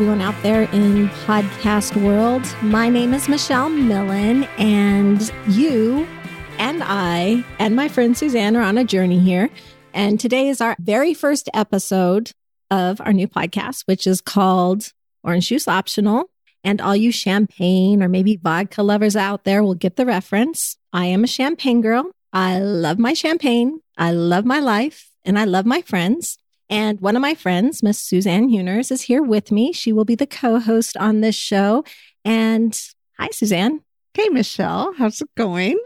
everyone out there in podcast world. My name is Michelle Millen, and you and I and my friend Suzanne are on a journey here. And today is our very first episode of our new podcast, which is called Orange Juice Optional. And all you champagne or maybe vodka lovers out there will get the reference. I am a champagne girl. I love my champagne. I love my life and I love my friends. And one of my friends, Miss Suzanne Huners, is here with me. She will be the co host on this show. And hi, Suzanne. Hey, Michelle. How's it going?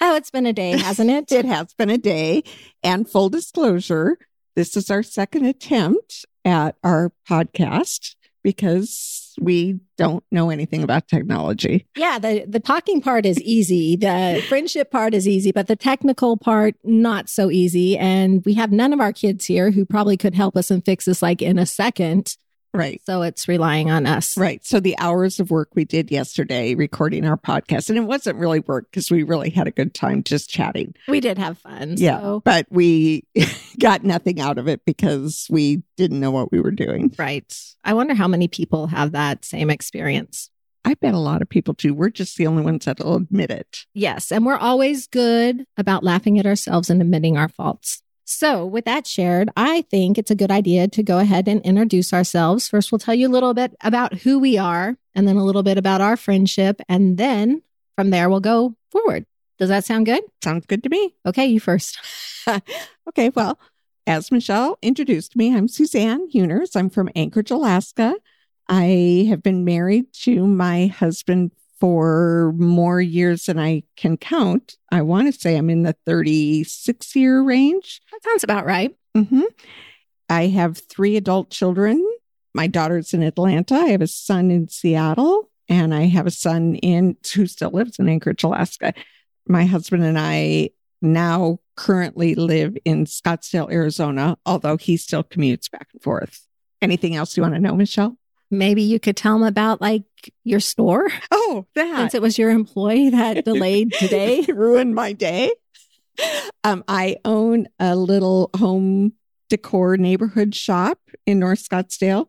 Oh, it's been a day, hasn't it? it has been a day. And full disclosure, this is our second attempt at our podcast because we don't know anything about technology. Yeah, the the talking part is easy. The friendship part is easy, but the technical part not so easy. And we have none of our kids here who probably could help us and fix this like in a second. Right. So it's relying on us. Right. So the hours of work we did yesterday recording our podcast, and it wasn't really work because we really had a good time just chatting. We did have fun. Yeah. So. But we got nothing out of it because we didn't know what we were doing. Right. I wonder how many people have that same experience. I bet a lot of people do. We're just the only ones that'll admit it. Yes. And we're always good about laughing at ourselves and admitting our faults. So, with that shared, I think it's a good idea to go ahead and introduce ourselves. First, we'll tell you a little bit about who we are, and then a little bit about our friendship. And then from there, we'll go forward. Does that sound good? Sounds good to me. Okay, you first. okay, well, as Michelle introduced me, I'm Suzanne Huners. I'm from Anchorage, Alaska. I have been married to my husband for more years than I can count. I want to say I'm in the 36 year range. That sounds about right. Mm-hmm. I have three adult children. My daughter's in Atlanta. I have a son in Seattle, and I have a son in who still lives in Anchorage, Alaska. My husband and I now currently live in Scottsdale, Arizona, although he still commutes back and forth. Anything else you want to know, Michelle? Maybe you could tell them about like your store. Oh, that. Since it was your employee that delayed today. ruined my day. Um, I own a little home decor neighborhood shop in North Scottsdale,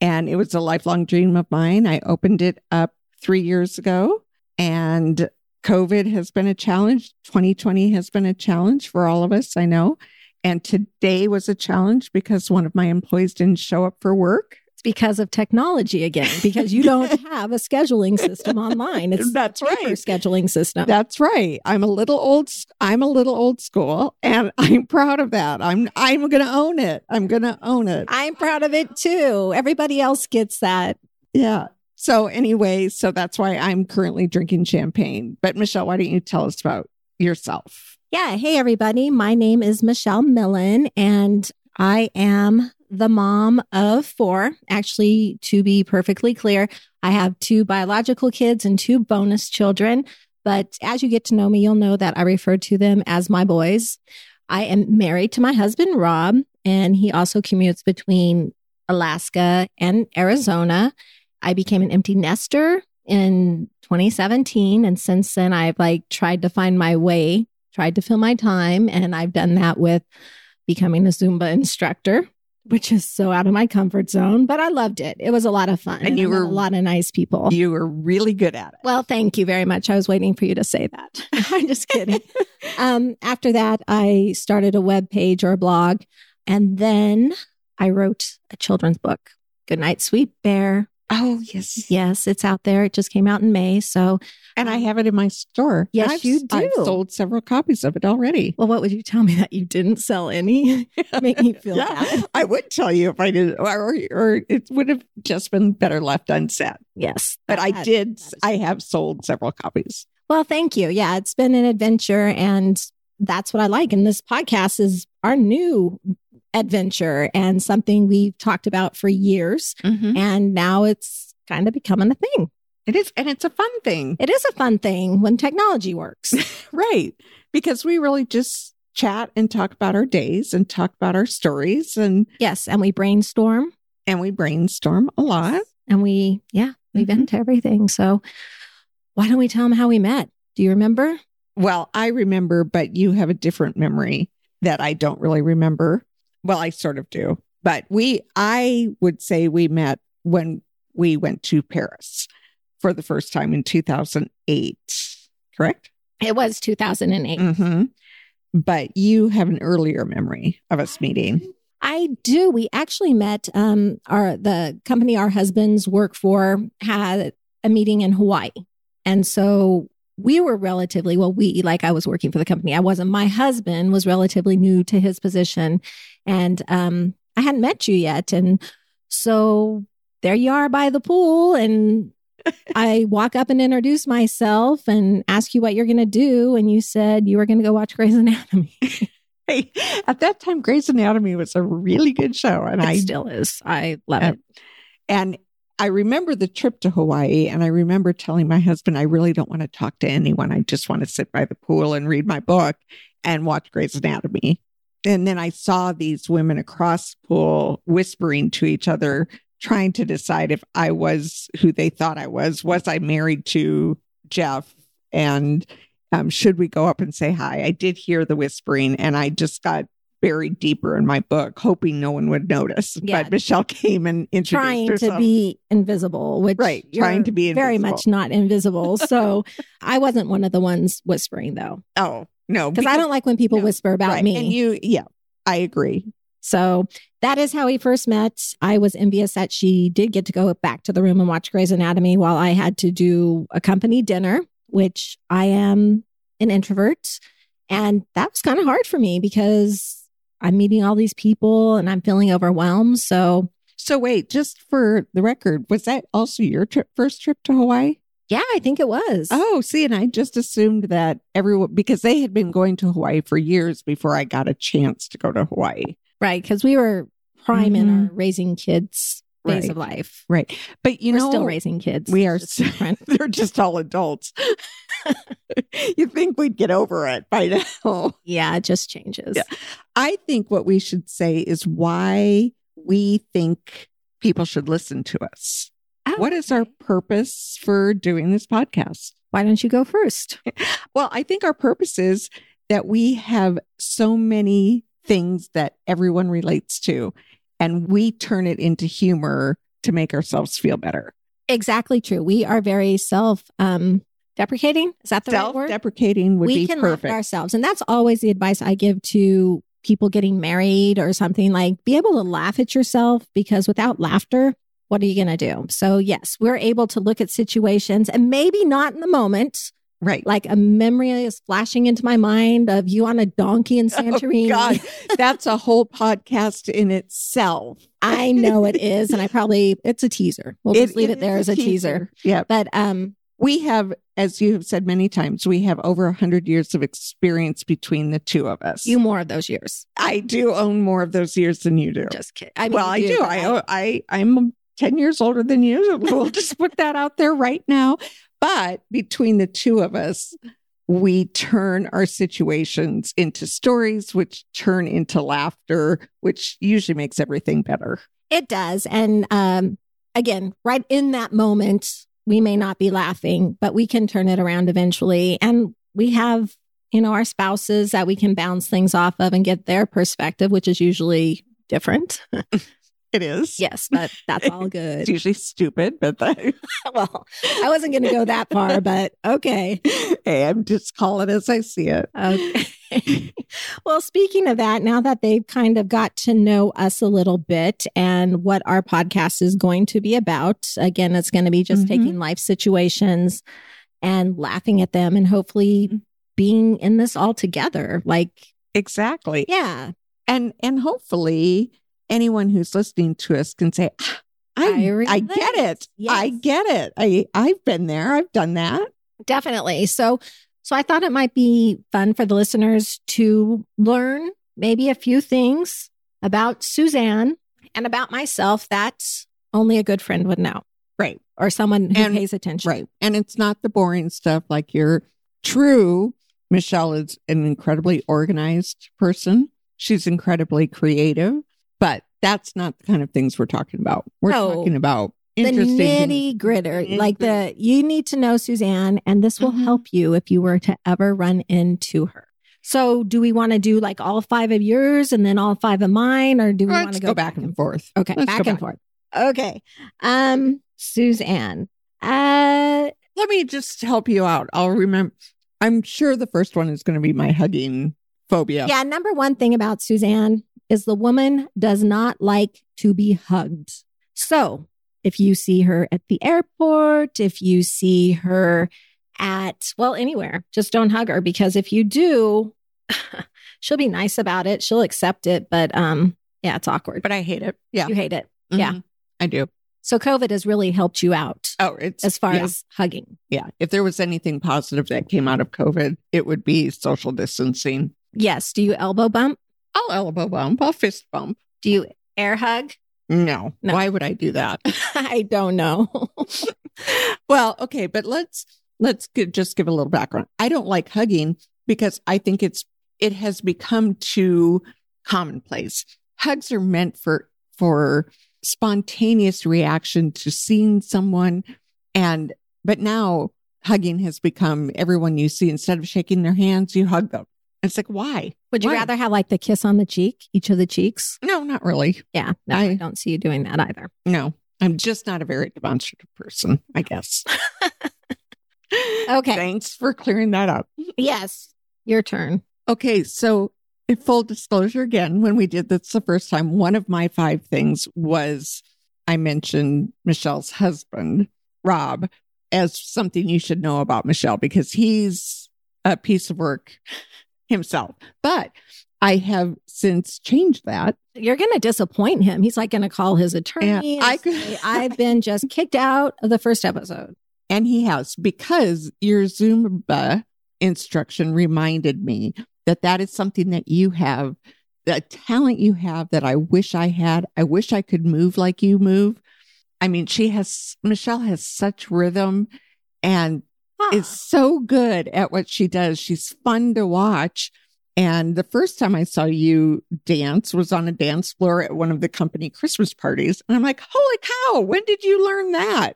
and it was a lifelong dream of mine. I opened it up three years ago, and COVID has been a challenge. 2020 has been a challenge for all of us, I know. And today was a challenge because one of my employees didn't show up for work because of technology again, because you don't have a scheduling system online. It's that's right. Scheduling system. That's right. I'm a little old. I'm a little old school, and I'm proud of that. I'm I'm going to own it. I'm going to own it. I'm proud of it too. Everybody else gets that. Yeah. So anyway, so that's why I'm currently drinking champagne. But Michelle, why don't you tell us about yourself? Yeah. Hey, everybody. My name is Michelle Millen, and I am the mom of four. Actually, to be perfectly clear, I have two biological kids and two bonus children. But as you get to know me, you'll know that I refer to them as my boys. I am married to my husband, Rob, and he also commutes between Alaska and Arizona. I became an empty nester in 2017. And since then, I've like tried to find my way, tried to fill my time. And I've done that with becoming a Zumba instructor which is so out of my comfort zone, but I loved it. It was a lot of fun. And you were a lot of nice people. You were really good at it. Well, thank you very much. I was waiting for you to say that. I'm just kidding. um, after that, I started a web page or a blog, and then I wrote a children's book. Good night, sweet bear. Oh, yes. Yes, it's out there. It just came out in May. So, and I um, have it in my store. Yes, I've, you do. I've sold several copies of it already. Well, what would you tell me that you didn't sell any? Make me feel yeah, bad. I would tell you if I did, or, or it would have just been better left unsaid. Yes. But I did, I have sold several copies. Well, thank you. Yeah, it's been an adventure and that's what I like. And this podcast is our new adventure and something we've talked about for years. Mm-hmm. And now it's kind of becoming a thing. It is, and it's a fun thing. It is a fun thing when technology works. Right. Because we really just chat and talk about our days and talk about our stories and yes. And we brainstorm and we brainstorm a lot. and we, yeah, we Mhm. vent everything. So why don't we tell them how we met? Do you remember? Well, I remember, but you have a different memory that I don't really remember. Well, I sort of do. But we I would say we met when we went to Paris for the first time in 2008, correct? It was 2008. Mm-hmm. But you have an earlier memory of us meeting. I do. We actually met um our the company our husbands work for had a meeting in Hawaii. And so we were relatively well we like I was working for the company. I wasn't my husband was relatively new to his position and um I hadn't met you yet and so there you are by the pool and I walk up and introduce myself and ask you what you're going to do and you said you were going to go watch Grey's Anatomy. Hey, at that time, Grey's Anatomy was a really good show, and it I still is. I love Um, it. and I remember the trip to Hawaii, and I remember telling my husband, I really don't want to talk to anyone. I just want to sit by the pool and read my book and watch Grey's Anatomy. And then I saw these women across the pool whispering to each other, trying to decide if I was who they thought I was. Was I married to Jeff? And um, should we go up and say hi? I did hear the whispering, and I just got buried deeper in my book, hoping no one would notice. Yeah. But Michelle came and introduced Trying to be invisible, which Right, trying to be very much not invisible. So I wasn't one of the ones whispering though, Oh no, because I don't like when people no, whisper about right. me. And you, yeah, I agree. So that is how we first met. I was envious that she did get to go back to the room and watch Grey's Anatomy while I had to do a company dinner, which I am an introvert. And that was kind of hard for me because I'm meeting all these people and I'm feeling overwhelmed. So So wait, just for the record, was that also your trip, first trip to Hawaii? yeah, I think it was. Oh, see, and I just assumed that everyone because they had been going to Hawaii for years before I got a chance to go to Hawaii. Right. Because we were prime in Mhm. our raising kids phase Right. of life. Right, but you we're know, still raising kids. we are different. they're just all adults. you think we'd get over it by now? yeah, it just changes. Yeah. I think what we should say is why we think people should listen to us. Oh, What is our purpose for doing this podcast? Why don't you go first? Well, I think our purpose is that we have so many things that everyone relates to, and we turn it into humor to make ourselves feel better. Exactly true. We are very self um deprecating. Is that the right Self word? deprecating would we be can laugh perfect. at ourselves. And that's always the advice I give to people getting married or something like be able to laugh at yourself because without laughter, what are you going to do? So, yes, we're able to look at situations and maybe not in the moment. Right. Like a memory is flashing into my mind of you on a donkey in Santorini. Oh, God, that's a whole podcast in itself. I know it is. And I probably, it's a teaser. We'll just leave it, there as a teaser. Yeah. But um, We have, as you have said many times, we have over a hundred years of experience between the two of us. you more of those years. I do own more of those years than you do. Just kidding. I mean, well, I do. I, I, I'm 10 years older than you. We'll just put that out there right now. But between the two of us, we turn our situations into stories, which turn into laughter, which usually makes everything better. It does. And um, again, right in that moment, we may not be laughing, but we can turn it around eventually. And we have, you know, our spouses that we can bounce things off of and get their perspective, which is usually different. It is. yes, but that's all good. It's usually stupid, but that, well, I wasn't going to go that far, but okay. hey, I'm just calling as I see it. Okay. well, speaking of that, now that they've kind of got to know us a little bit and what our podcast is going to be about, again, it's going to be just Mhm. taking life situations and laughing at them and hopefully being in this all together. Like, Exactly. yeah, And and hopefully anyone who's listening to us can say, "Ah, I, I I, get relate." it. I get it. I I've been there. I've done that. definitely. So, so I thought it might be fun for the listeners to learn maybe a few things about Suzanne and about myself that only a good friend would know. Right. or someone who And- pays attention. Right. And it's not the boring stuff like you're true. Michelle is an incredibly organized person. She's incredibly creative, that's not the kind of things we're talking about. We're No. talking about The interesting nitty gritter, like the you need to know Suzanne, and this will Mhm. help you if you were to ever run into her. So, do we want to do like all five of yours and then all five of mine, or do we want to go back and forth. Okay, Let's back go and forth. Okay. Um. Suzanne. Uh, Let me just help you out. I'll remember. I'm sure the first one is going to be my hugging phobia. yeah, number one thing about Suzanne is the woman does not like to be hugged. So if you see her at the airport, if you see her at, well, anywhere, just don't hug her because if you do, she'll be nice about it. She'll accept it. But um, yeah, it's awkward. But I hate it. Yeah. you hate it. yeah. Mhm. I do. So COVID has really helped you out Oh, it's as far yeah, as hugging. yeah. If there was anything positive that came out of COVID, it would be social distancing. Yes. Do you elbow bump? I'll elbow bump. I'll fist bump. Do you air hug? No. No. Why would I do that? I don't know. well, okay, but let's let's just give a little background. I don't like hugging because I think it's it has become too commonplace. Hugs are meant for for spontaneous reaction to seeing someone and but now hugging has become everyone you see instead of shaking their hands you hug them. It's like why? Would you Why? rather have like the kiss on the cheek, each of the cheeks? No, not really. Yeah. No, I, I- don't see you doing that either. No. I'm just not a very demonstrative person, I guess. Okay. Thanks for clearing that up. Yes. Your turn. Okay, so in full disclosure again, when we did this the first time, one of my five things was I mentioned Michelle's husband, Rob, as something you should know about Michelle because he's a piece of work himself. But I have since changed that. You're going to disappoint him. He's like going to call his attorney. Yeah, I could, say, I've been just kicked out of the first episode. And he has because your Zumba instruction reminded me that that is something that you have, the talent you have that I wish I had. I wish I could move like you move. I mean, she has, Michelle has such rhythm and is so good at what she does. She's fun to watch. And the first time I saw you dance was on a dance floor at one of the company Christmas parties. And I'm like, holy cow, when did you learn that?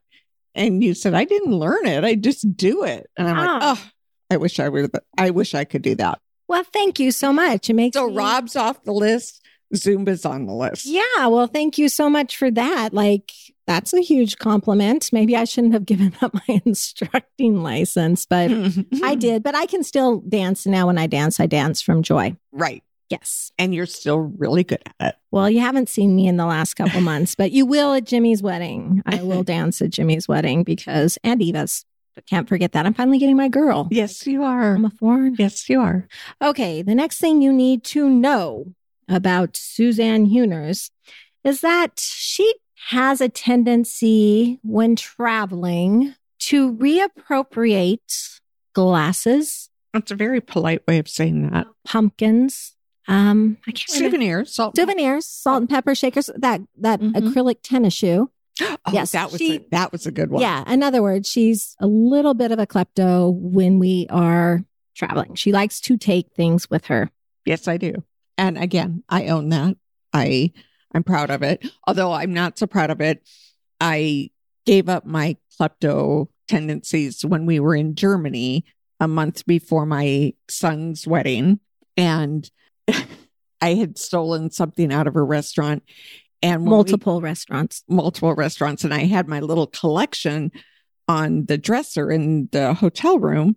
And you said, I didn't learn it. I just do it. And I'm like, oh, I wish I were, I wish I could do that. Well, thank you so much. It makes So me- Rob's off the list. Zumba's on the list. Yeah. Well, thank you so much for that. Like, that's a huge compliment. Maybe I shouldn't have given up my instructing license, but I did. But I can still dance now. When I dance, I dance from joy. Right. Yes. And you're still really good at it. Well, you haven't seen me in the last couple months, but you will at Jimmy's wedding. I will dance at Jimmy's wedding because, and Eva's. Can't forget that. I'm finally getting my girl. Yes, you are. I'm a foreign. Yes, you are. Okay. The next thing you need to know about Suzanne Huners is that she has a tendency when traveling to reappropriate glasses, That's a very polite way of saying that. pumpkins, um, I can't. Souvenirs. Salt. Souvenirs, salt and pepper shakers, that that Mhm. acrylic tennis shoe. Oh, Yes, that was she- a, that was a good one. Yeah. In other words, she's a little bit of a klepto when we are traveling. She likes to take things with her. Yes, I do. And again, I own that. I I'm proud of it. Although I'm not so proud of it. I gave up my klepto tendencies when we were in Germany a month before my son's wedding and I had stolen something out of a restaurant and when we- Multiple restaurants. multiple restaurants and I had my little collection on the dresser in the hotel room.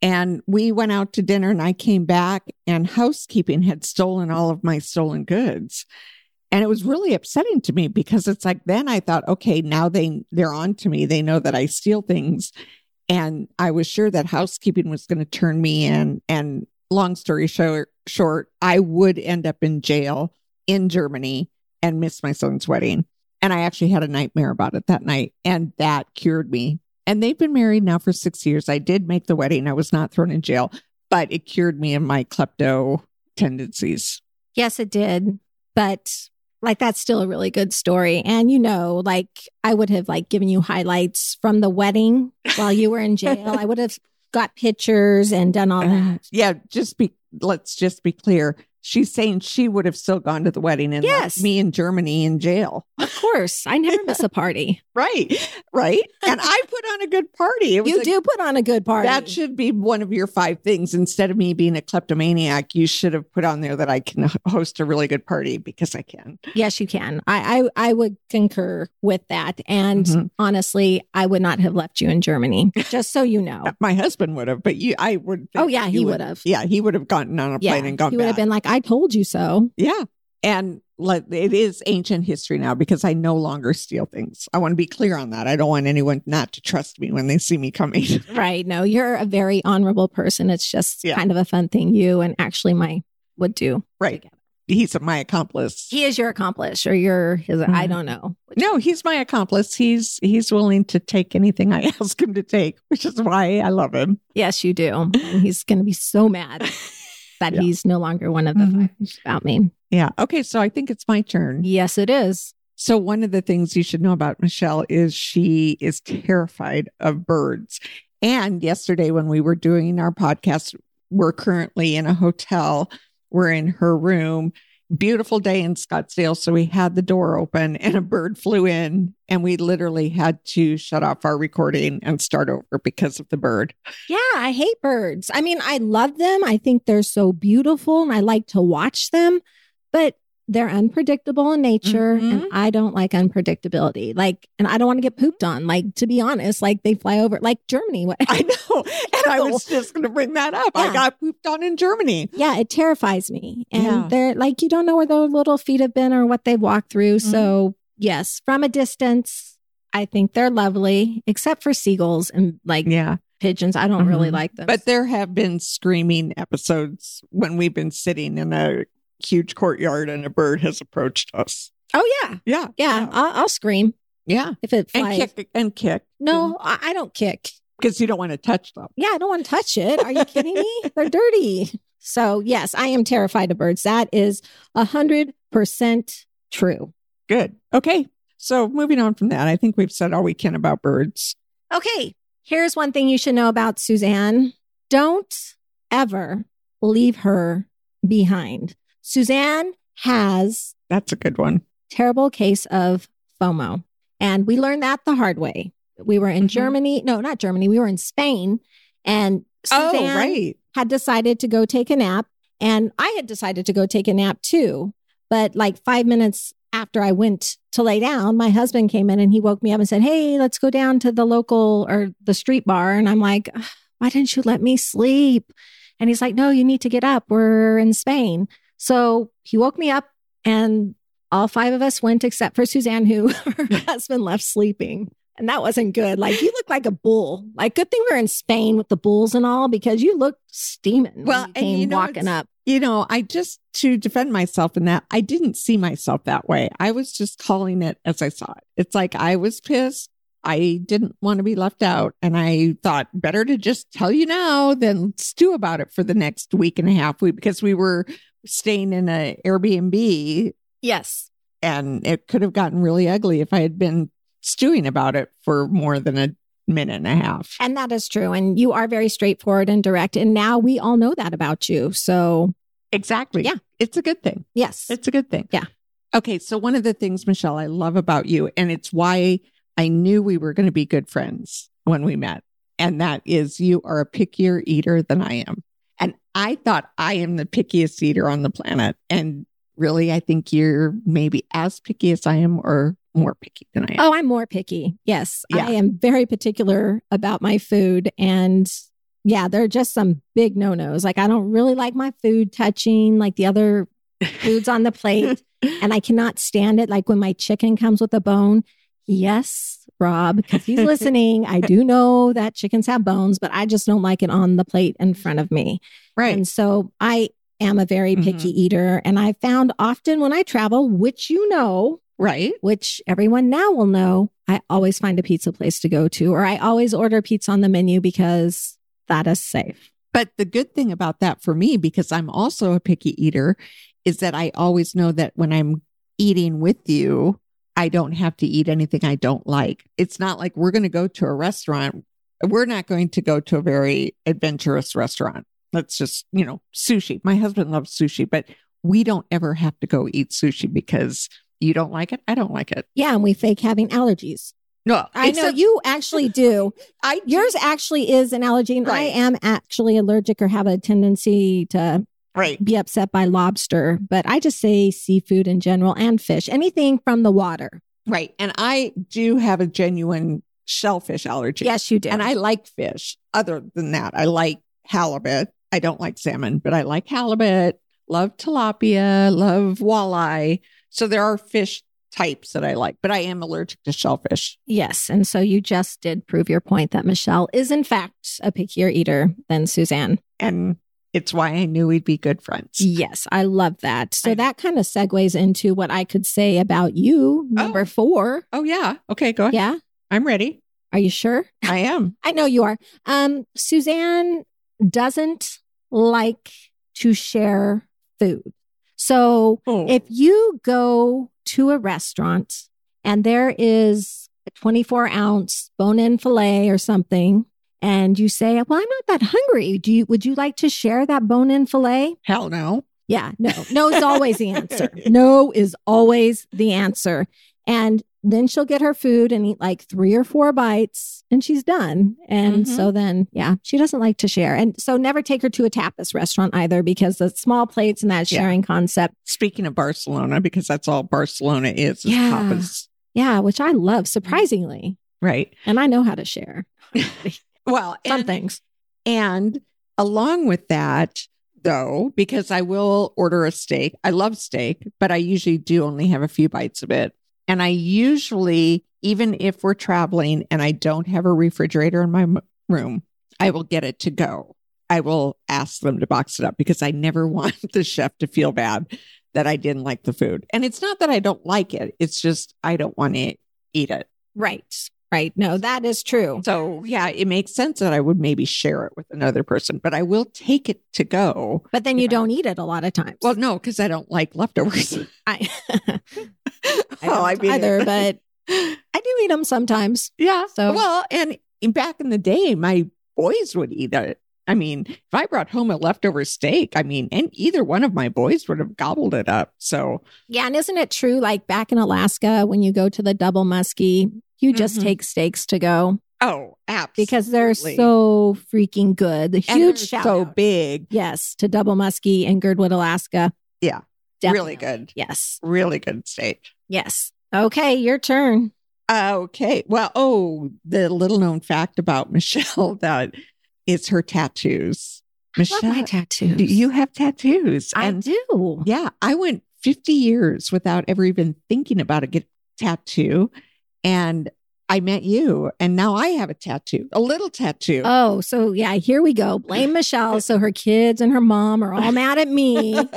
And we went out to dinner and I came back and housekeeping had stolen all of my stolen goods. And it was really upsetting to me because it's like then I thought, okay, now they they're on to me. They know that I steal things. And I was sure that housekeeping was going to turn me in. And long story short, I would end up in jail in Germany and miss my son's wedding. And I actually had a nightmare about it that night, and that cured me. And they've been married now for six years. I did make the wedding. I was not thrown in jail, but it cured me of my klepto tendencies. Yes, it did. But like that's still a really good story. And you know, like I would have like given you highlights from the wedding while you were in jail. I would have got pictures and done all Uh, that. yeah, just be let's just be clear. She's saying she would have still gone to the wedding and left Yes. me in Germany in jail. Of course, I never miss a party. Right. Right. and I put on a good party. It was You do put on a good party. That should be one of your five things. Instead of me being a kleptomaniac, you should have put on there that I can host a really good party because I can. yes, you can. I, I I would concur with that. And Mhm. honestly, I would not have left you in Germany. Just so you know. My husband would have, but you, I would. Oh, yeah, he would have. Yeah, he would have gotten on a Yeah, plane and gone he would have been like, "I told you so." Yeah. And like it is ancient history now because I no longer steal things. I want to be clear on that. I don't want anyone not to trust me when they see me coming. Right? No, you're a very honorable person. It's just Yeah. kind of a fun thing you and actually my would do. right. together. He's my accomplice. He is your accomplice, or you're his. I Mhm. don't know. no, he's my accomplice. He's he's willing to take anything I ask him to take, which is why I love him. Yes, you do. And he's going to be so mad that Yeah. he's no longer one of the Mhm. five about me. Yeah. Okay. So I think it's my turn. Yes, it is. So one of the things you should know about Michelle is she is terrified of birds. And yesterday when we were doing our podcast, we're currently in a hotel. We're in her room. Beautiful day in Scottsdale. So we had the door open and a bird flew in and we literally had to shut off our recording and start over because of the bird. Yeah, I hate birds. I mean, I love them. I think they're so beautiful and I like to watch them, but they're unpredictable in nature and Mhm. I don't like unpredictability. Like, and I don't want to get pooped on. Like, to be honest, like they fly over, like Germany. What- I know. And I was just going to bring that up. I got pooped on in Germany. yeah, it terrifies me. And Yeah. they're like, you don't know where their little feet have been or what they've walked through. Mm-hmm. So, yes, from a distance, I think they're lovely, except for seagulls and like Yeah. pigeons. I don't really Mhm. like them. But there have been screaming episodes when we've been sitting in a huge courtyard and a bird has approached us. oh, yeah. Yeah. Yeah, I'll, I'll scream Yeah. if it And kick and kick. No, mm-hmm. I, I don't kick. Because you don't want to touch them. Yeah, I don't want to touch it. Are you kidding me? They're dirty. So, yes, I am terrified of birds. That is a hundred percent true. Good. Okay. So moving on from that, I think we've said all we can about birds. Okay, here's one thing you should know about Suzanne. Don't ever leave her behind. Suzanne has That's a good one. terrible case of FOMO. And we learned that the hard way. We were in Mhm. Germany. No, not Germany. We were in Spain. And Suzanne oh, right. had decided to go take a nap. And I had decided to go take a nap too. But like five minutes after I went to lay down, my husband came in and he woke me up and said, Hey, let's go down to the local or the street bar. And I'm like, Why didn't you let me sleep? And he's like, No, you need to get up. We're in Spain. So he woke me up and all five of us went except for Suzanne, who her husband left sleeping. And that wasn't good. Like you look like a bull. Like good thing we we're in Spain with the bulls and all because you looked steaming. Well, you and you know, walking up. You know, I just to defend myself in that, I didn't see myself that way. I was just calling it as I saw it. It's like I was pissed. I didn't want to be left out. And I thought better to just tell you now than stew about it for the next week and a half because we were staying in a Airbnb Yes. and it could have gotten really ugly if I had been stewing about it for more than a minute and a half. And that is true. And you are very straightforward and direct. And now we all know that about you. So Exactly. Yeah. It's a good thing. yes. It's a good thing. Yeah. Okay. So, one of the things, Michelle, I love about you, and it's why I knew we were going to be good friends when we met, and that is you are a pickier eater than I am. I thought I am the pickiest eater on the planet. And really, I think you're maybe as picky as I am or more picky than I am. Oh, I'm more picky. Yes. Yeah. I am very particular about my food. And yeah, there are just some big no nos. Like, I don't really like my food touching like the other foods on the plate. and I cannot stand it. Like when my chicken comes with a bone. Yes, Rob, because he's listening. I do know that chickens have bones, but I just don't like it on the plate in front of me. right. And so I am a very Mhm. picky eater. And I found often when I travel, which you know, right. which everyone now will know, I always find a pizza place to go to, or I always order pizza on the menu because that is safe. But the good thing about that for me, because I'm also a picky eater, is that I always know that when I'm eating with you, I don't have to eat anything I don't like. It's not like we're going to go to a restaurant. We're not going to go to a very adventurous restaurant. Let's just, you know, sushi. My husband loves sushi, but we don't ever have to go eat sushi because you don't like it. I don't like it. Yeah, and we fake having allergies. No, I know you actually do. I Yours actually is an allergy, and I am actually allergic or have a tendency to right. be upset by lobster. But I just say seafood in general and fish, anything from the water. Right. And I do have a genuine shellfish allergy. Yes, you do. And I like fish. Other than that, I like halibut. I don't like salmon, but I like halibut, love tilapia, love walleye. So there are fish types that I like, but I am allergic to shellfish. yes, and so you just did prove your point that Michelle is in fact a pickier eater than Suzanne. And it's why I knew we'd be good friends. Yes, I love that. So I- that kind of segues into what I could say about you, number Oh. four. Oh, yeah. Okay, go ahead. Yeah. I'm ready. Are you sure? I am. I know you are. Um, Suzanne doesn't like to share food. So Oh, if you go to a restaurant and there is a 24 ounce bone in filet or something, and you say, Well, I'm not that hungry. Do you would you like to share that bone in filet? hell no. Yeah, no. No is always the answer. No is always the answer. And then she'll get her food and eat like three or four bites and she's done. And Mhm. so then, yeah, she doesn't like to share. And so never take her to a tapas restaurant either because the small plates and that Yeah. sharing concept. Speaking of Barcelona, because that's all Barcelona is, is Yeah. tapas. Yeah, which I love surprisingly. Right. And I know how to share Well, some and- things. And along with that, though, because I will order a steak, I love steak, but I usually do only have a few bites of it. And I usually, even if we're traveling and I don't have a refrigerator in my m- room, I will get it to go. I will ask them to box it up because I never want the chef to feel bad that I didn't like the food. And it's not that I don't like it, it's just I don't want to eat it. Right. Right. No, that is true. So yeah, it makes sense that I would maybe share it with another person, but I will take it to go. But then you Yeah. don't eat it a lot of times. Well, no, because I don't like leftovers. Oh, I, I Well, don't mean- either, but I do eat them sometimes. yeah. So- well, and back in the day, my boys would eat it. I mean, if I brought home a leftover steak, I mean, and either one of my boys would have gobbled it up. So Yeah, and isn't it true? Like back in Alaska, when you go to the Double Musky, you just Mhm. take steaks to go oh, absolutely. because they're so freaking good. The huge shout so out. big. Yes, to Double Musky in Girdwood, Alaska. Yeah, Definitely. really good. Yes, Really good steak. yes. Okay, your turn. Okay. Well, oh, the little known fact about Michelle that is her tattoos. Love my Michelle, tattoos. do you have tattoos? I and do. yeah, I went 50 years without ever even thinking about a get tattoo. And I met you, and now I have a tattoo, a little tattoo. Oh, so yeah, here we go. Blame Michelle. So her kids and her mom are all mad at me.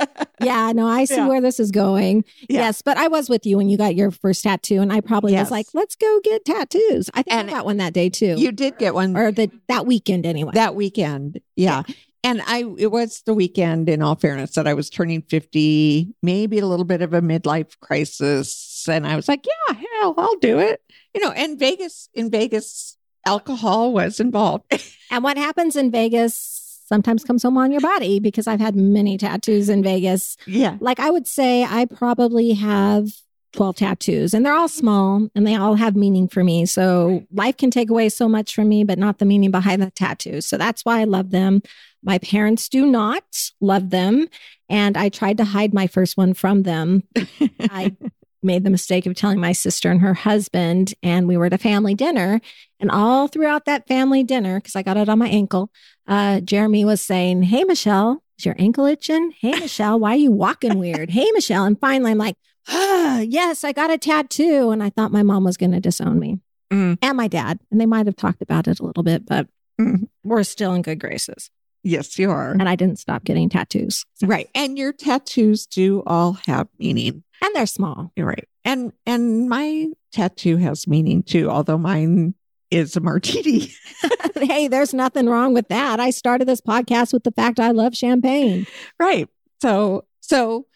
Yeah, no, I see Yeah. where this is going. Yeah. Yes, but I was with you when you got your first tattoo, and I probably Yes. was like, "Let's go get tattoos." I think And I got one that day too, you did get one or the that weekend anyway. that weekend. Yeah. And I, it was the weekend, in all fairness, that I was turning 50, maybe a little bit of a midlife crisis. And I was like, yeah, hell, I'll do it. You know, and Vegas, in Vegas, alcohol was involved. and what happens in Vegas sometimes comes home on your body because I've had many tattoos in Vegas. yeah. Like I would say, I probably have. 12 tattoos and they're all small and they all have meaning for me. So life can take away so much from me, but not the meaning behind the tattoos. So that's why I love them. My parents do not love them. And I tried to hide my first one from them. I made the mistake of telling my sister and her husband, and we were at a family dinner. And all throughout that family dinner, because I got it on my ankle, uh, Jeremy was saying, Hey, Michelle, is your ankle itching? Hey, Michelle, why are you walking weird? Hey, Michelle. And finally, I'm like, ah, Yes, I got a tattoo. And I thought my mom was going to disown me Mm. and my dad. And they might have talked about it a little bit, but Mm. we're still in good graces. Yes, you are. And I didn't stop getting tattoos. Right. And your tattoos do all have meaning. And they're small. You're right. And and my tattoo has meaning too, although mine is a martini. hey, there's nothing wrong with that. I started this podcast with the fact I love champagne. right. So so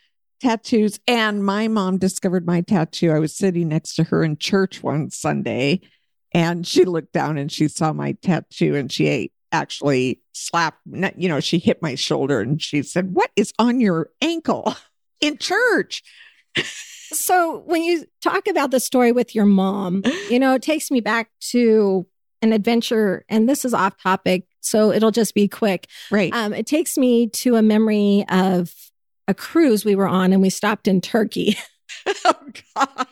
tattoos and my mom discovered my tattoo. I was sitting next to her in church one Sunday and she looked down and she saw my tattoo and she actually slapped you know, she hit my shoulder and she said, "What is on your ankle?" in church. So when you talk about the story with your mom, you know, it takes me back to an adventure, and this is off topic, so it'll just be quick. Right. Um, it takes me to a memory of a cruise we were on, and we stopped in Turkey. oh God.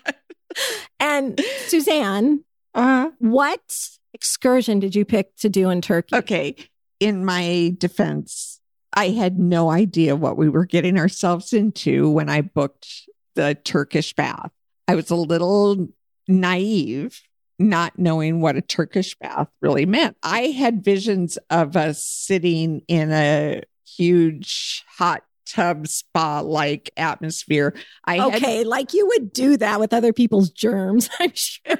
And Suzanne, Uh, what excursion did you pick to do in Turkey? okay. In my defense, I had no idea what we were getting ourselves into when I booked the Turkish bath. I was a little naive, not knowing what a Turkish bath really meant. I had visions of us sitting in a huge hot tub spa like atmosphere. I had Okay, like you would do that with other people's germs, I'm sure.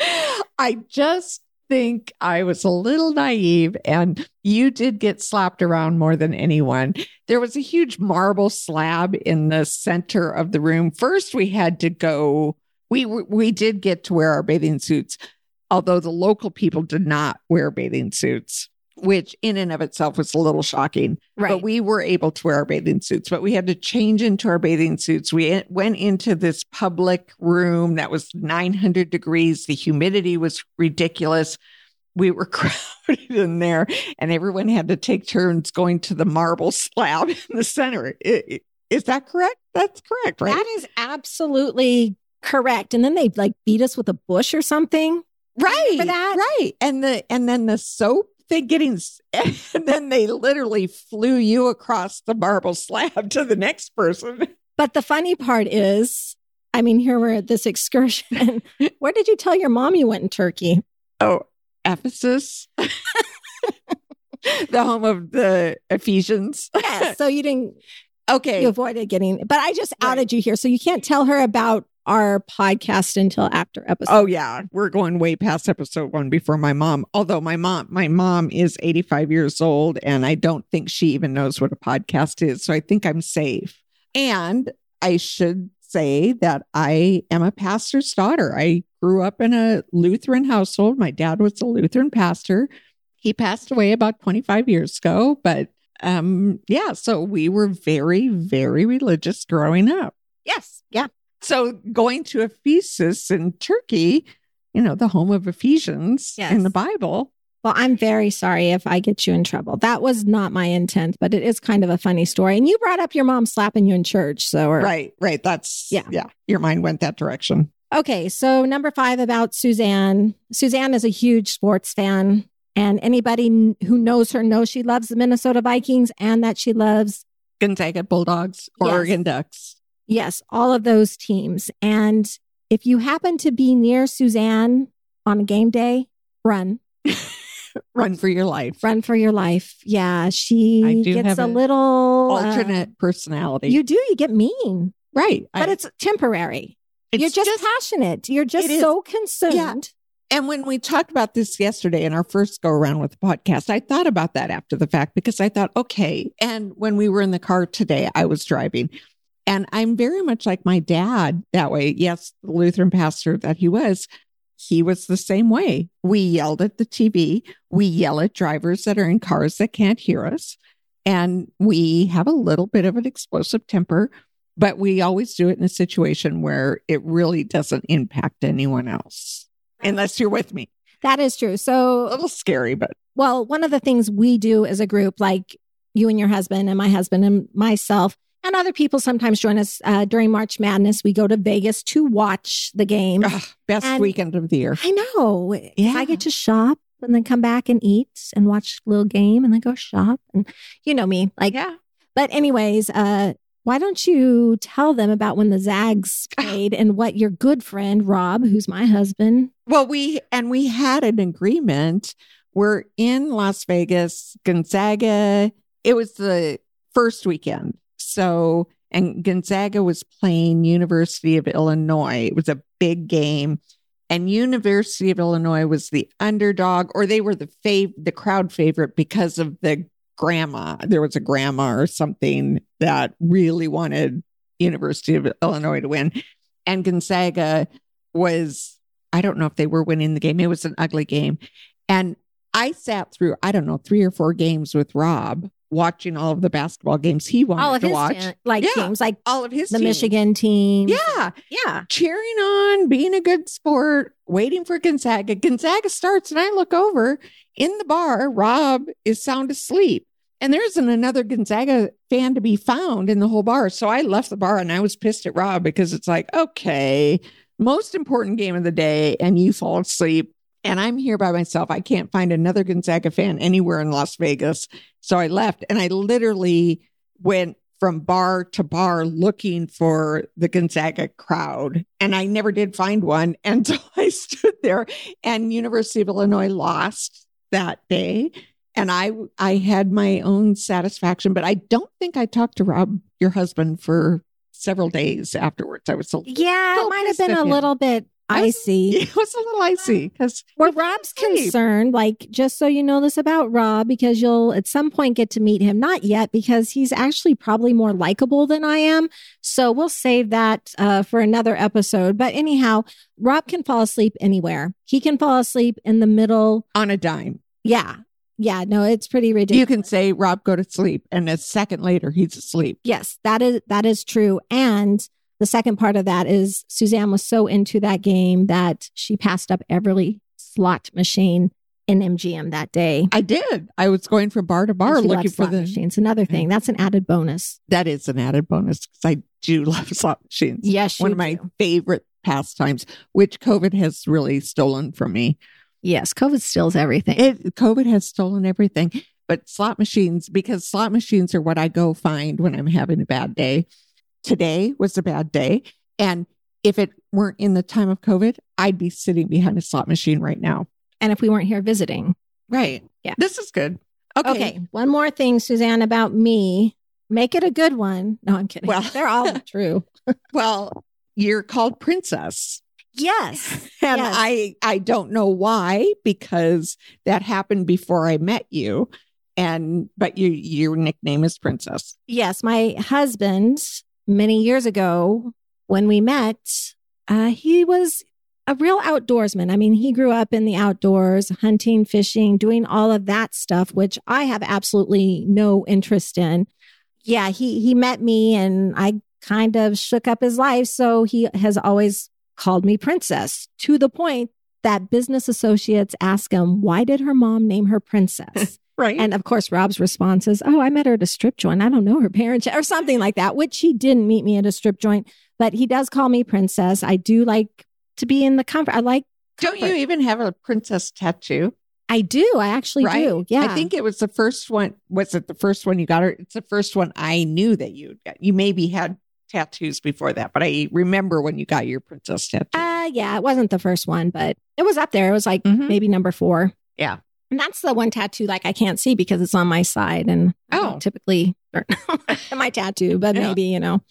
I just think I was a little naive and you did get slapped around more than anyone. There was a huge marble slab in the center of the room. First we had to go we we did get to wear our bathing suits, although the local people did not wear bathing suits, which in and of itself was a little shocking. Right. But we were able to wear our bathing suits, but we had to change into our bathing suits. We went into this public room that was 900 degrees. The humidity was ridiculous. We were crowded in there, and everyone had to take turns going to the marble slab in the center. Is that correct? That's correct, right? That is absolutely correct. And then they like beat us with a bush or something. right for that? right and the and then the soap thing getting and then they literally flew you across the marble slab to the next person But the funny part is, I mean, here we're at this excursion. Where did you tell your mom you went in Turkey? oh ephesus the home of the ephesians Yes. So you didn't, okay you avoided getting, but I just Right. outed you here. So you can't tell her about our podcast until after episode. Oh yeah, we're going way past episode one before my mom. Although my mom, my mom is 85 years old, and I don't think she even knows what a podcast is. So I think I'm safe. And I should say that I am a pastor's daughter. I grew up in a Lutheran household. My dad was a Lutheran pastor. He passed away about 25 years ago, but um yeah, so we were very very religious growing up. yes. Yeah. So going to Ephesus in Turkey, you know, the home of Ephesians Yes. in the Bible. Well, I'm very sorry if I get you in trouble. That was not my intent, but it is kind of a funny story. And you brought up your mom slapping you in church. So, or, Right, right. That's Yeah. yeah. Your mind went that direction. Okay, so number five about Suzanne. Suzanne is a huge sports fan, and anybody who knows her knows she loves the Minnesota Vikings and that she loves, Gonzaga Bulldogs, Yes. Oregon Ducks. Yes, all of those teams. And if you happen to be near Suzanne on a game day, run, Run for your life. run for your life. Yeah, she gets a little uh, Alternate personality. you do, you get mean, right. but I- it's temporary. it's You're just, passionate. You're just is. so consumed. And when we talked about this yesterday in our first go around with the podcast, I thought about that after the fact because I thought, okay. And when we were in the car today, I was driving and I'm very much like my dad that way. Yes, the Lutheran pastor that he was, he was the same way. We yelled at the TV. We yell at drivers that are in cars that can't hear us. And we have a little bit of an explosive temper, but we always do it in a situation where it really doesn't impact anyone else unless you're with me. That is true. So a little scary, but Well, one of the things we do as a group, like you and your husband and my husband and myself, and other people sometimes join us uh, during March Madness. We go to Vegas to watch the game. ugh, best And- weekend of the year. I know. Yeah. I get to shop and then come back and eat and watch a little game and then go shop. And you know me. Like, yeah. but anyways, uh, why don't you tell them about when the Zags played and what your good friend Rob, who's my husband, Well, we and we had an agreement. We're in Las Vegas, Gonzaga. It was the first weekend. So, and Gonzaga was playing University of Illinois. It was a big game. And University of Illinois was the underdog, or they were the fav- the crowd favorite because of the grandma. There was a grandma or something that really wanted University of Illinois to win. And Gonzaga was I don't know if they were winning the game. It was an ugly game. And I sat through, I don't know, three or four games with Rob watching all of the basketball games he wanted All of to his watch. like Yeah. teams, like all of his the teams. Michigan team. Yeah. yeah. cheering on, being a good sport, waiting for Gonzaga. Gonzaga starts, and I look over in the bar. Rob is sound asleep, and there isn't another Gonzaga fan to be found in the whole bar. So I left the bar, and I was pissed at Rob because it's like, okay, most important game of the day, and you fall asleep. And I'm here by myself. I can't find another Gonzaga fan anywhere in Las Vegas. So I left and I literally went from bar to bar looking for the Gonzaga crowd. And I never did find one until I stood there and University of Illinois lost that day. And I I had my own satisfaction, but I don't think I talked to Rob, your husband, for several days afterwards. I was a, Yeah, it might have been a little bit I was- icy. it was a little icy because Where Rob's concerned, like just so you know this about Rob, because you'll at some point get to meet him. Not yet, because he's actually probably more likable than I am. So we'll save that uh, for another episode. But anyhow, Rob can fall asleep anywhere. He can fall asleep in the middle. on a dime. Yeah, yeah. No, it's pretty ridiculous. You can say, Rob, go to sleep. And a second later, he's asleep. Yes, that is that is true. And the second part of that is Suzanne was so into that game that she passed up every slot machine in MGM that day. I did. I was going from bar to bar looking for the. machines. Another mm-hmm. thing that's an added bonus. That is an added bonus because I do love slot machines. Yes, One of my do. favorite pastimes, which COVID has really stolen from me. yes. COVID steals everything. It COVID has stolen everything. But slot machines, because slot machines are what I go find when I'm having a bad day. Today was a bad day. And if it weren't in the time of COVID, I'd be sitting behind a slot machine right now. and if we weren't here visiting, Right. Yeah. This is good. Okay. okay. One more thing, Suzanne, about me. Make it a good one. No, I'm kidding. Well- they're all true. Well, you're called princess. Yes. And Yes. I I don't know why because that happened before I met you. And but you your nickname is princess. Yes, my husband, many years ago, when we met, uh, he was a real outdoorsman. I mean, he grew up in the outdoors, hunting, fishing, doing all of that stuff, which I have absolutely no interest in. Yeah, he he met me and I kind of shook up his life. So he has always called me princess to the point that business associates ask him, why did her mom name her princess? Right. And of course, Rob's response is, Oh, I met her at a strip joint. I don't know her parents or something like that, which he didn't meet me at a strip joint, but he does call me princess. I do like to be in the comfort. I like, don't you even have a princess tattoo? I do. I actually right? do. Yeah. I think it was the first one. Was it the first one you got her? It's the first one I knew that you. You maybe had tattoos before that, but I remember when you got your princess tattoo. Uh, yeah, it wasn't the first one, but it was up there. It was like Mhm. maybe number four. Yeah. And that's the one tattoo like I can't see because it's on my side and Oh. typically my tattoo, but Yeah. maybe, you know,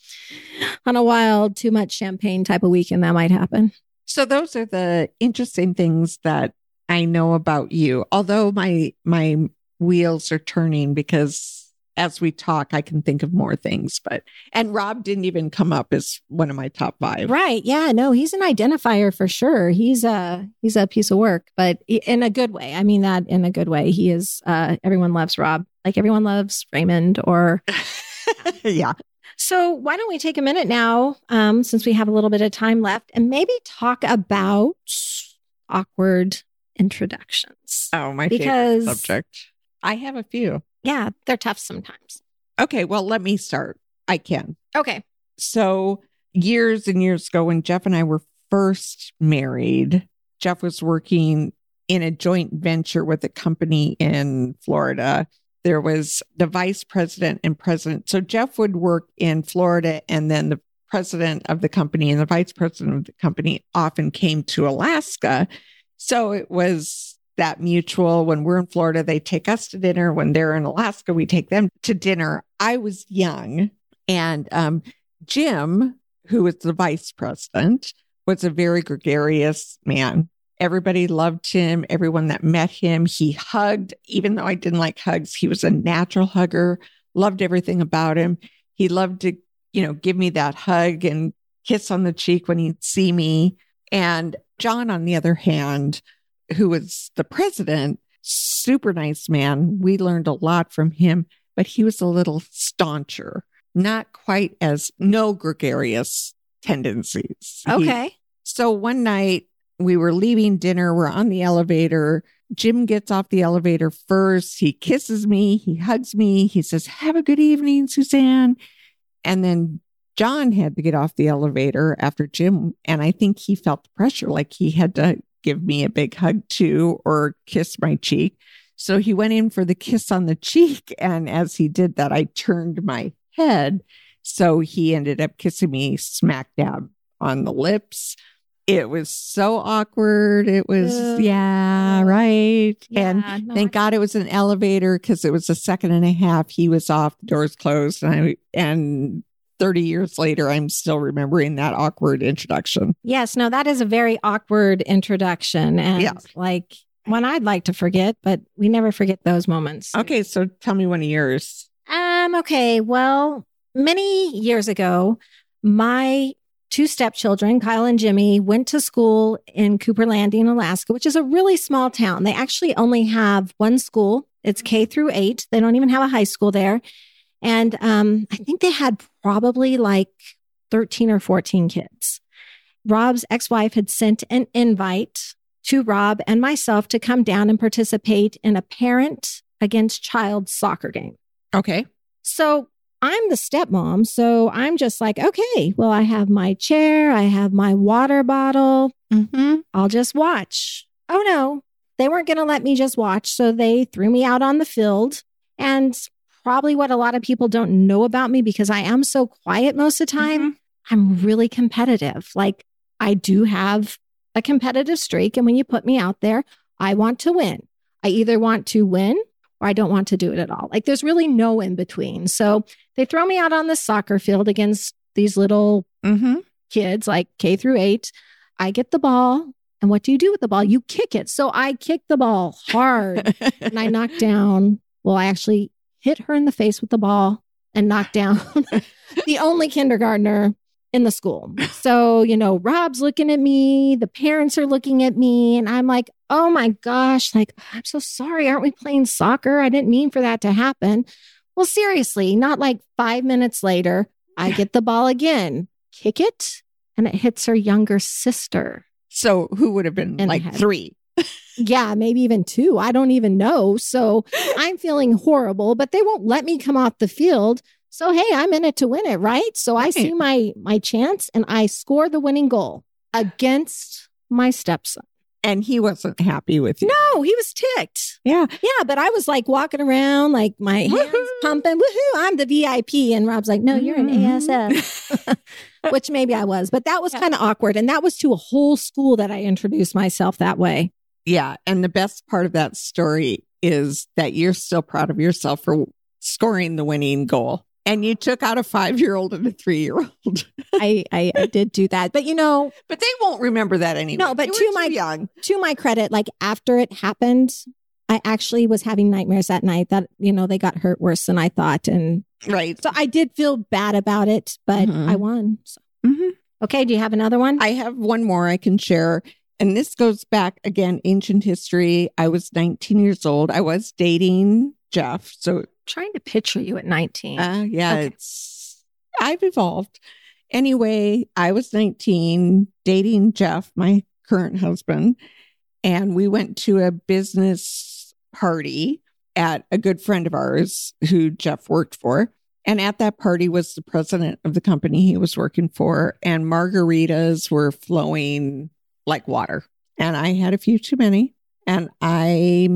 on a wild, too much champagne type of weekend that might happen. So those are the interesting things that I know about you. Although my my wheels are turning because as we talk, I can think of more things. But and Rob didn't even come up as one of my top five. Right. Yeah. No, he's an identifier for sure. He's a he's a piece of work, but in a good way. I mean that in a good way. He is. Uh, everyone loves Rob, like everyone loves Raymond. Or yeah. so. Why don't we take a minute now, um, since we have a little bit of time left, and maybe talk about awkward introductions. Oh, my Because- favorite subject. I have a few. Yeah, they're tough sometimes. Okay, well, let me start. I can. Okay. So, years and years ago, when Jeff and I were first married, Jeff was working in a joint venture with a company in Florida. There was the vice president and president. So, Jeff would work in Florida, and then the president of the company and the vice president of the company often came to Alaska. So, it was that mutual. When we're in Florida, they take us to dinner. When they're in Alaska, we take them to dinner. I was young. And um, Jim, who was the vice president, was a very gregarious man. Everybody loved him. Everyone that met him, he hugged. Even though I didn't like hugs, he was a natural hugger. Loved everything about him. He loved to, you know, give me that hug and kiss on the cheek when he'd see me. And John, on the other hand, who was the president, super nice man. We learned a lot from him. but he was a little stauncher, not quite as no gregarious tendencies. He- Okay. so one night we were leaving dinner, we're on the elevator. Jim gets off the elevator first. He kisses me, he hugs me, he says, Have a good evening, Suzanne. And then John had to get off the elevator after Jim. And I think he felt the pressure like he had to give me a big hug too or kiss my cheek. So he went in for the kiss on the cheek. And as he did that, I turned my head. So he ended up kissing me smack dab on the lips. It was so awkward. It was, Ugh. yeah, right. and no, thank God it was an elevator because it was a second and a half. He was off, the doors closed, and I and 30 years later, I'm still remembering that awkward introduction. Yes, no, that is a very awkward introduction and Yeah. like one I'd like to forget, but we never forget those moments. Okay, so tell me one of yours. Um, okay. Well, many years ago, my two stepchildren, Kyle and Jimmy, went to school in Cooper Landing, Alaska, which is a really small town. They actually only have one school. It's K through eight. They don't even have a high school there. And um, I think they had probably like 13 or 14 kids. Rob's ex wife had sent an invite to Rob and myself to come down and participate in a parent against child soccer game. Okay. So I'm the stepmom. So I'm just like, okay, well, I have my chair, I have my water bottle. Mm-hmm. I'll just watch. Oh no, they weren't going to let me just watch. So they threw me out on the field. And probably what a lot of people don't know about me because I am so quiet most of the time, I'm really competitive. Like I do have a competitive streak. And when you put me out there, I want to win. I either want to win or I don't want to do it at all. Like there's really no in between. So they throw me out on the soccer field against these little Mm-hmm. kids, like K through eight. I get the ball. And what do you do with the ball? You kick it. So I kick the ball hard and I knock down. Well, I actually hit her in the face with the ball and knocked down the only kindergartner in the school. So, you know, Rob's looking at me, the parents are looking at me, and I'm like, oh my gosh, like, I'm so sorry. Aren't we playing soccer? I didn't mean for that to happen. Well, seriously, not like five minutes later, I get the ball again, kick it, and it hits her younger sister. So who would have been like three? Yeah, maybe even two. I don't even know. So I'm feeling horrible, but they won't let me come off the field. So hey, I'm in it to win it, right? So I see my my chance and I score the winning goal against my stepson. And he wasn't happy with you. No, he was ticked. Yeah. Yeah, but I was like walking around, like my hands Woohoo. pumping. Woohoo! I'm the VIP, and Rob's like, "No, you're an Mhm. ASF," which maybe I was, but that was Yeah. kind of awkward, and that was to a whole school that I introduced myself that way. Yeah. And the best part of that story is that you're still proud of yourself for scoring the winning goal. And you took out a five year old and a three year old. I, I I did do that, but you know, But they won't remember that anyway. No, but You to my- young. to my credit, like after it happened, I actually was having nightmares that night that, you know, they got hurt worse than I thought. And Right. so I did feel bad about it, but Mhm. I won. So. Mhm. Okay. Do you have another one? I have one more I can share. And this goes back again, ancient history. I was 19 years old. I was dating Jeff. So, trying to picture you at 19. uh, yeah, Okay. it's, I've evolved. Anyway, I was 19 dating Jeff, my current husband, and we went to a business party at a good friend of ours who Jeff worked for. And at that party was the president of the company he was working for, and margaritas were flowing like water. And I had a few too many, and I,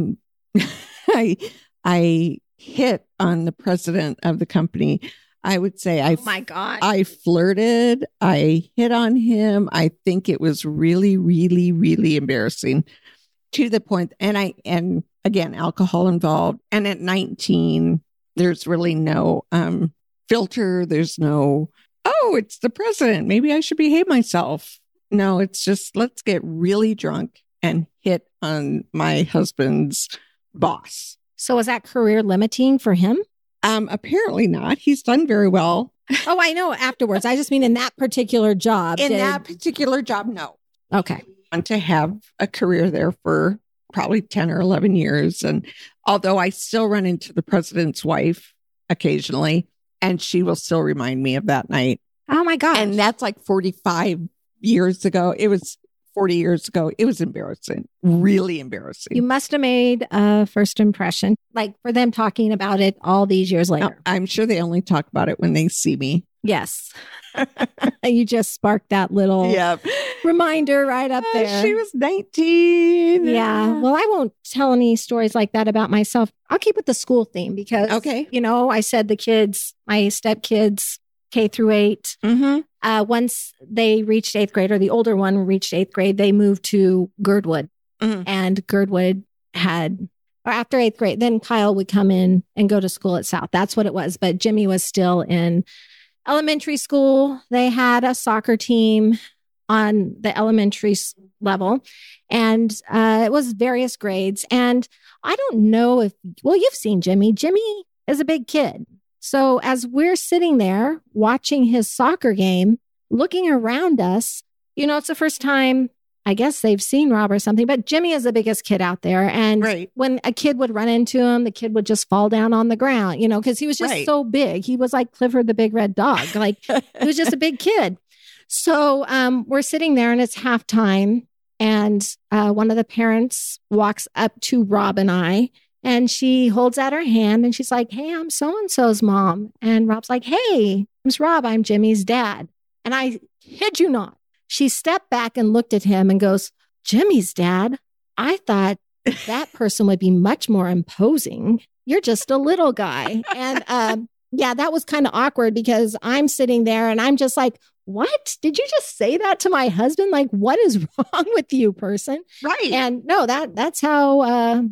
I, I hit on the president of the company. I would say I oh my God. I flirted. I hit on him. I think it was really, really, really embarrassing to the point. And I, and again, alcohol involved. And at 19, there's really no um, filter. There's no, oh, it's the president. Maybe I should behave myself. No, it's just let's get really drunk and hit on my husband's boss. so was that career limiting for him? Um, apparently not. He's done very well Oh, I know afterwards. I just mean in that particular job. in did- that particular job. No, Okay. want to have a career there for probably 10 or 11 years. And although I still run into the president's wife occasionally, and she will still remind me of that night. Oh my God. And that's like 45 years ago. It was 40 years ago. It was embarrassing, really embarrassing. you must have made a first impression, like for them talking about it all these years No, later. I'm sure they only talk about it when they see me. Yes. you just sparked that little Yeah. reminder right up Uh, there. She was 19. Yeah. Well, I won't tell any stories like that about myself. I'll keep with the school theme because, Okay. you know, I said the kids, my stepkids, K through eight, Mm-hmm. uh, once they reached eighth grade or the older one reached eighth grade, they moved to Girdwood. Mhm. And Girdwood had, or after eighth grade, then Kyle would come in and go to school at South. That's what it was. But Jimmy was still in elementary school. They had a soccer team on the elementary level, and uh, it was various grades. And I don't know if, well, you've seen Jimmy. Jimmy is a big kid. So as we're sitting there watching his soccer game, looking around us, you know, it's the first time I guess they've seen Rob or something, but Jimmy is the biggest kid out there. And Right. when a kid would run into him, the kid would just fall down on the ground, you know, because he was just Right. so big. He was like Clifford the big red dog. Like he was just a big kid. So um, we're sitting there and it's halftime. And uh, one of the parents walks up to Rob and I, and she holds out her hand and she's like, Hey, I'm so and so's mom. And Rob's like, Hey, it's Rob. I'm Jimmy's dad. And I kid you not, she stepped back and looked at him and goes, Jimmy's dad? I thought that person would be much more imposing. You're just a little guy. And um, yeah, that was kind of awkward because I'm sitting there and I'm just like, what? Did you just say that to my husband? Like, what is wrong with you, person? Right. And no, that that's how uh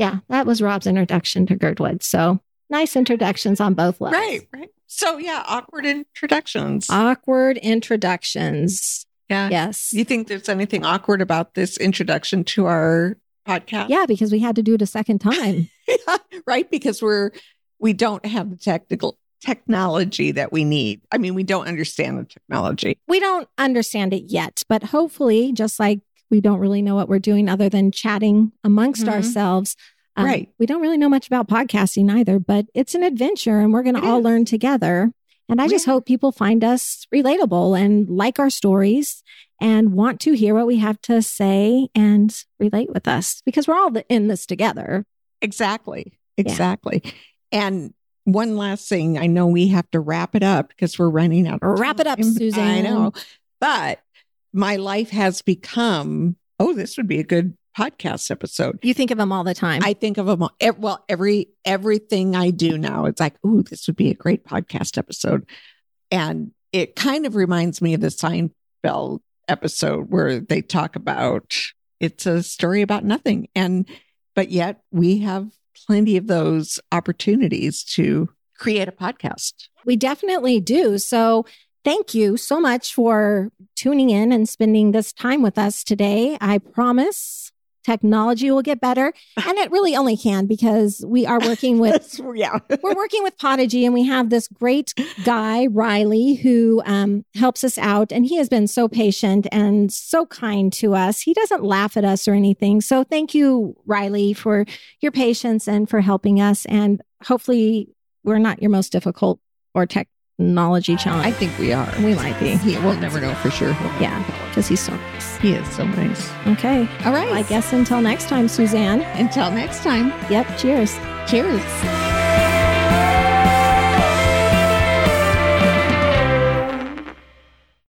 yeah, that was Rob's introduction to Girdwood. So nice introductions on both levels. right. Right. So, yeah, awkward introductions. Awkward introductions. yeah. Yes. You think there's anything awkward about this introduction to our podcast? Yeah, because we had to do it a second time. Yeah, right because we're we don't have the technical technology that we need i mean we don't understand the technology we don't understand it yet, but hopefully, just like we don't really know what we're doing other than chatting amongst Mhm. ourselves. Um, Right. We don't really know much about podcasting either, but it's an adventure and we're going to all is. learn together. And I just hope people find us relatable and like our stories and want to hear what we have to say and relate with us because we're all in this together. exactly exactly and one last thing i know we have to wrap it up because we're running out of Wrap it up, time. i know but my life has become oh this would be a good podcast episode You think of them all the time. I think of them all. Well, every everything I do now, it's like, ooh, this would be a great podcast episode, and it kind of reminds me of the Seinfeld episode where they talk about it's a story about nothing, and but yet we have plenty of those opportunities to create a podcast. We definitely do. So, thank you so much for tuning in and spending this time with us today. I promise technology will get better, and it really only can because we are working with. yeah, We're working with Podigy and we have this great guy, Riley, who um, helps us out. And he has been so patient and so kind to us. He doesn't laugh at us or anything. So thank you, Riley, for your patience and for helping us. And hopefully, we're not your most difficult or technology challenge. I think we are. We might be. He, we'll never know for sure. Yeah, because he's so nice. He is so nice. Okay. All right. I guess until next time, Suzanne. Until next time, Yep. Cheers. cheers.